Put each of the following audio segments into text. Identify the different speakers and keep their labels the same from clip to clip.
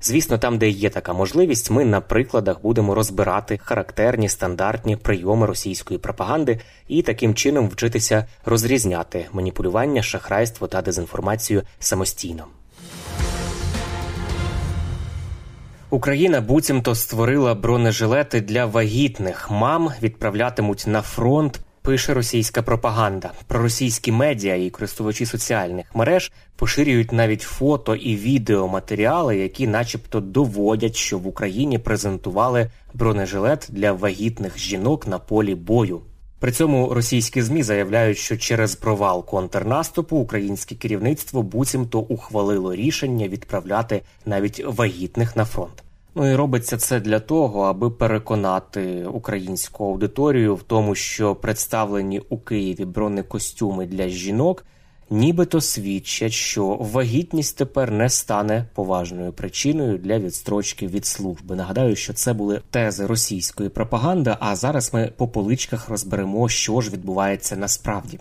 Speaker 1: Звісно, там, де є така можливість, ми на прикладах будемо розбирати характерні стандартні прийоми російської пропаганди і таким чином вчитися розрізняти маніпулювання, шахрайство та дезінформацію самостійно. Україна буцімто створила бронежилети для вагітних мам, відправлятимуть на фронт. Пише російська пропаганда. Проросійські медіа і користувачі соціальних мереж поширюють навіть фото і відеоматеріали, які, начебто, доводять, що в Україні презентували бронежилет для вагітних жінок на полі бою. При цьому російські змі заявляють, що через провал контрнаступу українське керівництво буцімто ухвалило рішення відправляти навіть вагітних на фронт. Ну і робиться це для того, аби переконати українську аудиторію в тому, що представлені у Києві бронекостюми для жінок нібито свідчать, що вагітність тепер не стане поважною причиною для відстрочки від служби. Нагадаю, що це були тези російської пропаганди. А зараз ми по поличках розберемо, що ж відбувається насправді.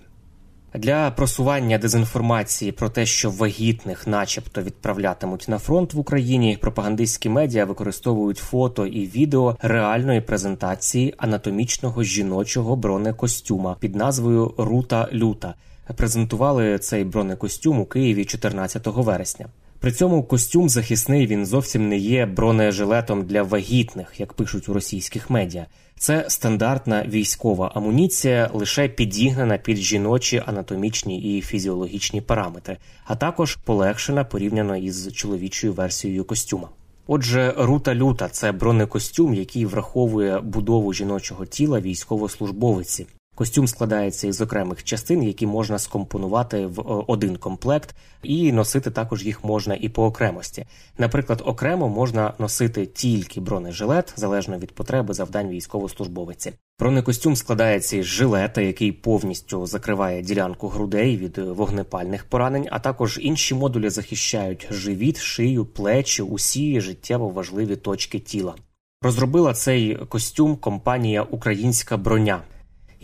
Speaker 1: Для просування дезінформації про те, що вагітних, начебто, відправлятимуть на фронт в Україні, пропагандистські медіа використовують фото і відео реальної презентації анатомічного жіночого бронекостюма під назвою Рута Люта. Презентували цей бронекостюм у Києві 14 вересня. При цьому костюм захисний він зовсім не є бронежилетом для вагітних, як пишуть у російських медіа. Це стандартна військова амуніція, лише підігнана під жіночі анатомічні і фізіологічні параметри, а також полегшена порівняно із чоловічою версією костюма. Отже, рута люта це бронекостюм, який враховує будову жіночого тіла військовослужбовиці. Костюм складається із окремих частин, які можна скомпонувати в е, один комплект, і носити також їх можна і по окремості. Наприклад, окремо можна носити тільки бронежилет, залежно від потреби завдань військовослужбовиці. Бронекостюм складається із жилета, який повністю закриває ділянку грудей від вогнепальних поранень, а також інші модулі захищають живіт, шию, плечі, усі життєво важливі точки тіла. Розробила цей костюм компанія Українська броня.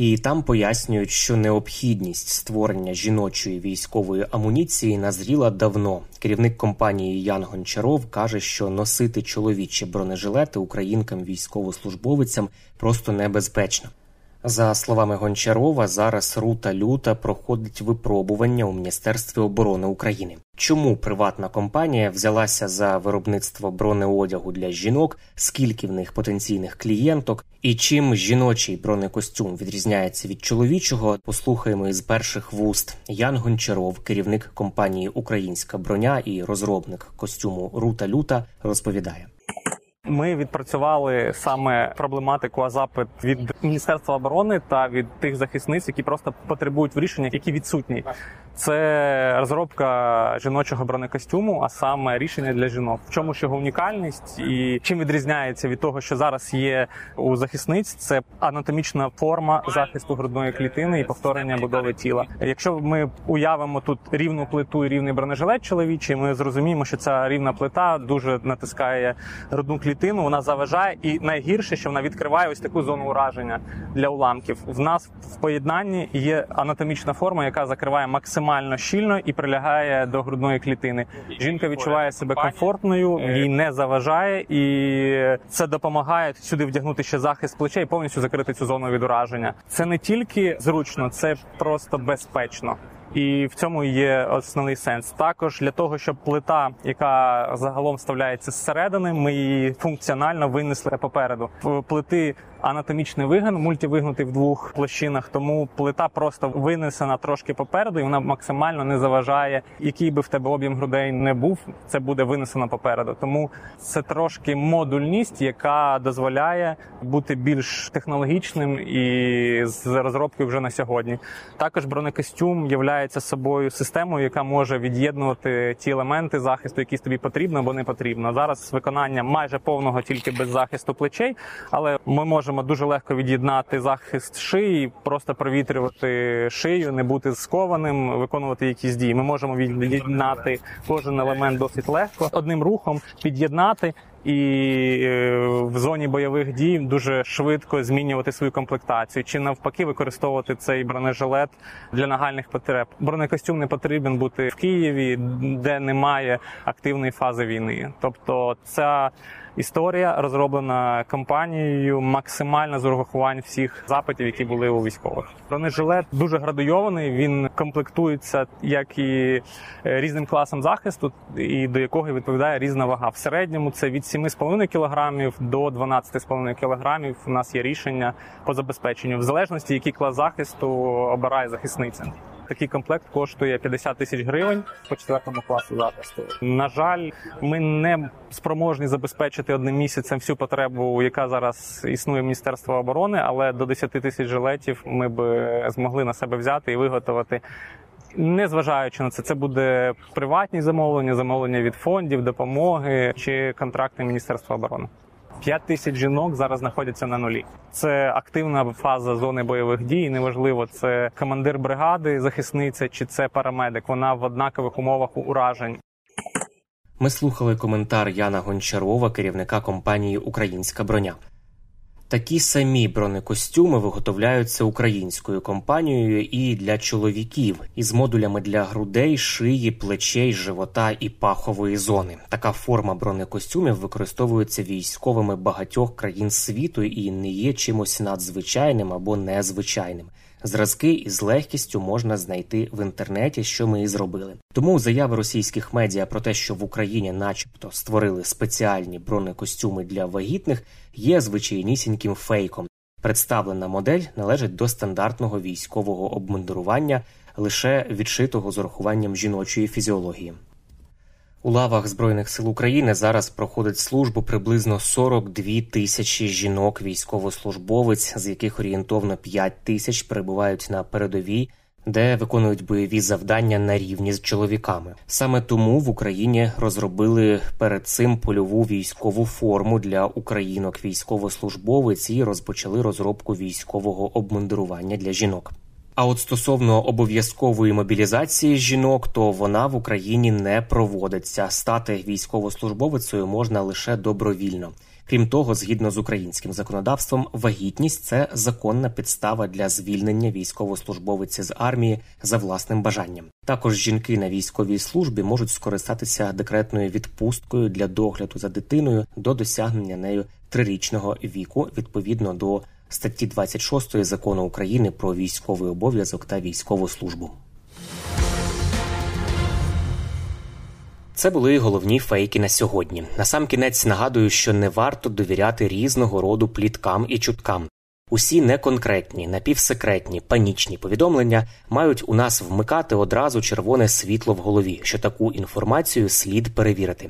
Speaker 1: І там пояснюють, що необхідність створення жіночої військової амуніції назріла давно. Керівник компанії Ян Гончаров каже, що носити чоловічі бронежилети українкам військовослужбовицям просто небезпечно. За словами Гончарова, зараз рута люта проходить випробування у Міністерстві оборони України. Чому приватна компанія взялася за виробництво бронеодягу для жінок, скільки в них потенційних клієнток, і чим жіночий бронекостюм відрізняється від чоловічого? Послухаємо із перших вуст Ян Гончаров, керівник компанії Українська броня і розробник костюму Рута Люта, розповідає.
Speaker 2: Ми відпрацювали саме проблематику, а запит від міністерства оборони та від тих захисниць, які просто потребують вирішення, які відсутні. Це розробка жіночого бронекостюму, а саме рішення для жінок. В чому ж його унікальність і чим відрізняється від того, що зараз є у захисниць, це анатомічна форма захисту грудної клітини і повторення будови тіла. Якщо ми уявимо тут рівну плиту і рівний бронежилет чоловічий, ми зрозуміємо, що ця рівна плита дуже натискає грудну клітину. Вона заважає, і найгірше, що вона відкриває ось таку зону ураження для уламків. В нас в поєднанні є анатомічна форма, яка закриває максимально щільно і прилягає до грудної клітини. Жінка відчуває себе комфортною, їй не заважає, і це допомагає сюди вдягнути ще захист плечей, і повністю закрити цю зону від ураження. Це не тільки зручно, це просто безпечно. І в цьому є основний сенс. Також для того, щоб плита, яка загалом вставляється зсередини, ми її функціонально винесли попереду. Плити анатомічний вигин, мультивигнутий в двох площинах, тому плита просто винесена трошки попереду, і вона максимально не заважає, який би в тебе об'єм грудей не був, це буде винесено попереду. Тому це трошки модульність, яка дозволяє бути більш технологічним і з розробкою вже на сьогодні. Також бронекостюм є собою системою, яка може від'єднувати ті елементи захисту, які тобі потрібно або не потрібно. Зараз виконання майже повного тільки без захисту плечей, але ми можемо дуже легко від'єднати захист шиї, просто провітрювати шию, не бути скованим, виконувати якісь дії. Ми можемо від'єднати кожен елемент досить легко одним рухом під'єднати і е, в зоні бойових дій дуже швидко змінювати свою комплектацію, чи навпаки використовувати цей бронежилет для нагальних потреб. Бронекостюм не потрібен бути в Києві, де немає активної фази війни. Тобто, ця історія розроблена компанією максимально з урахувань всіх запитів, які були у військових. Бронежилет дуже градуйований. Він комплектується як і е, різним класом захисту, і до якого відповідає різна вага. В середньому це від 7,5 кг до 12,5 кг. У нас є рішення по забезпеченню, в залежності який клас захисту обирає захисниця. Такий комплект коштує 50 тисяч гривень по четвертому класу захисту. На жаль, ми не спроможні забезпечити одним місяцем всю потребу, яка зараз існує в Міністерства оборони, але до 10 тисяч жилетів ми б змогли на себе взяти і виготовити. Незважаючи на це, це буде приватні замовлення, замовлення від фондів, допомоги чи контракти Міністерства оборони. 5 тисяч жінок зараз знаходяться на нулі. Це активна фаза зони бойових дій. Неважливо, це командир бригади, захисниця чи це парамедик. Вона в однакових умовах уражень.
Speaker 1: Ми слухали коментар Яна Гончарова, керівника компанії Українська броня. Такі самі бронекостюми виготовляються українською компанією і для чоловіків із модулями для грудей, шиї, плечей, живота і пахової зони. Така форма бронекостюмів використовується військовими багатьох країн світу і не є чимось надзвичайним або незвичайним. Зразки із легкістю можна знайти в інтернеті, що ми і зробили. Тому заяви російських медіа про те, що в Україні, начебто, створили спеціальні бронекостюми для вагітних, є звичайнісіньким фейком. Представлена модель належить до стандартного військового обмундирування, лише відшитого з урахуванням жіночої фізіології. У лавах Збройних сил України зараз проходить службу приблизно 42 тисячі жінок, військовослужбовець, з яких орієнтовно 5 тисяч перебувають на передовій, де виконують бойові завдання на рівні з чоловіками. Саме тому в Україні розробили перед цим польову військову форму для українок військовослужбовець і розпочали розробку військового обмундирування для жінок. А от стосовно обов'язкової мобілізації жінок, то вона в Україні не проводиться. Стати військовослужбовицею можна лише добровільно. Крім того, згідно з українським законодавством, вагітність це законна підстава для звільнення військовослужбовиці з армії за власним бажанням. Також жінки на військовій службі можуть скористатися декретною відпусткою для догляду за дитиною до досягнення нею трирічного віку відповідно до статті 26 закону України про військовий обов'язок та військову службу. Це були головні фейки на сьогодні. Насамкінець нагадую, що не варто довіряти різного роду пліткам і чуткам. Усі неконкретні, напівсекретні, панічні повідомлення мають у нас вмикати одразу червоне світло в голові, що таку інформацію слід перевірити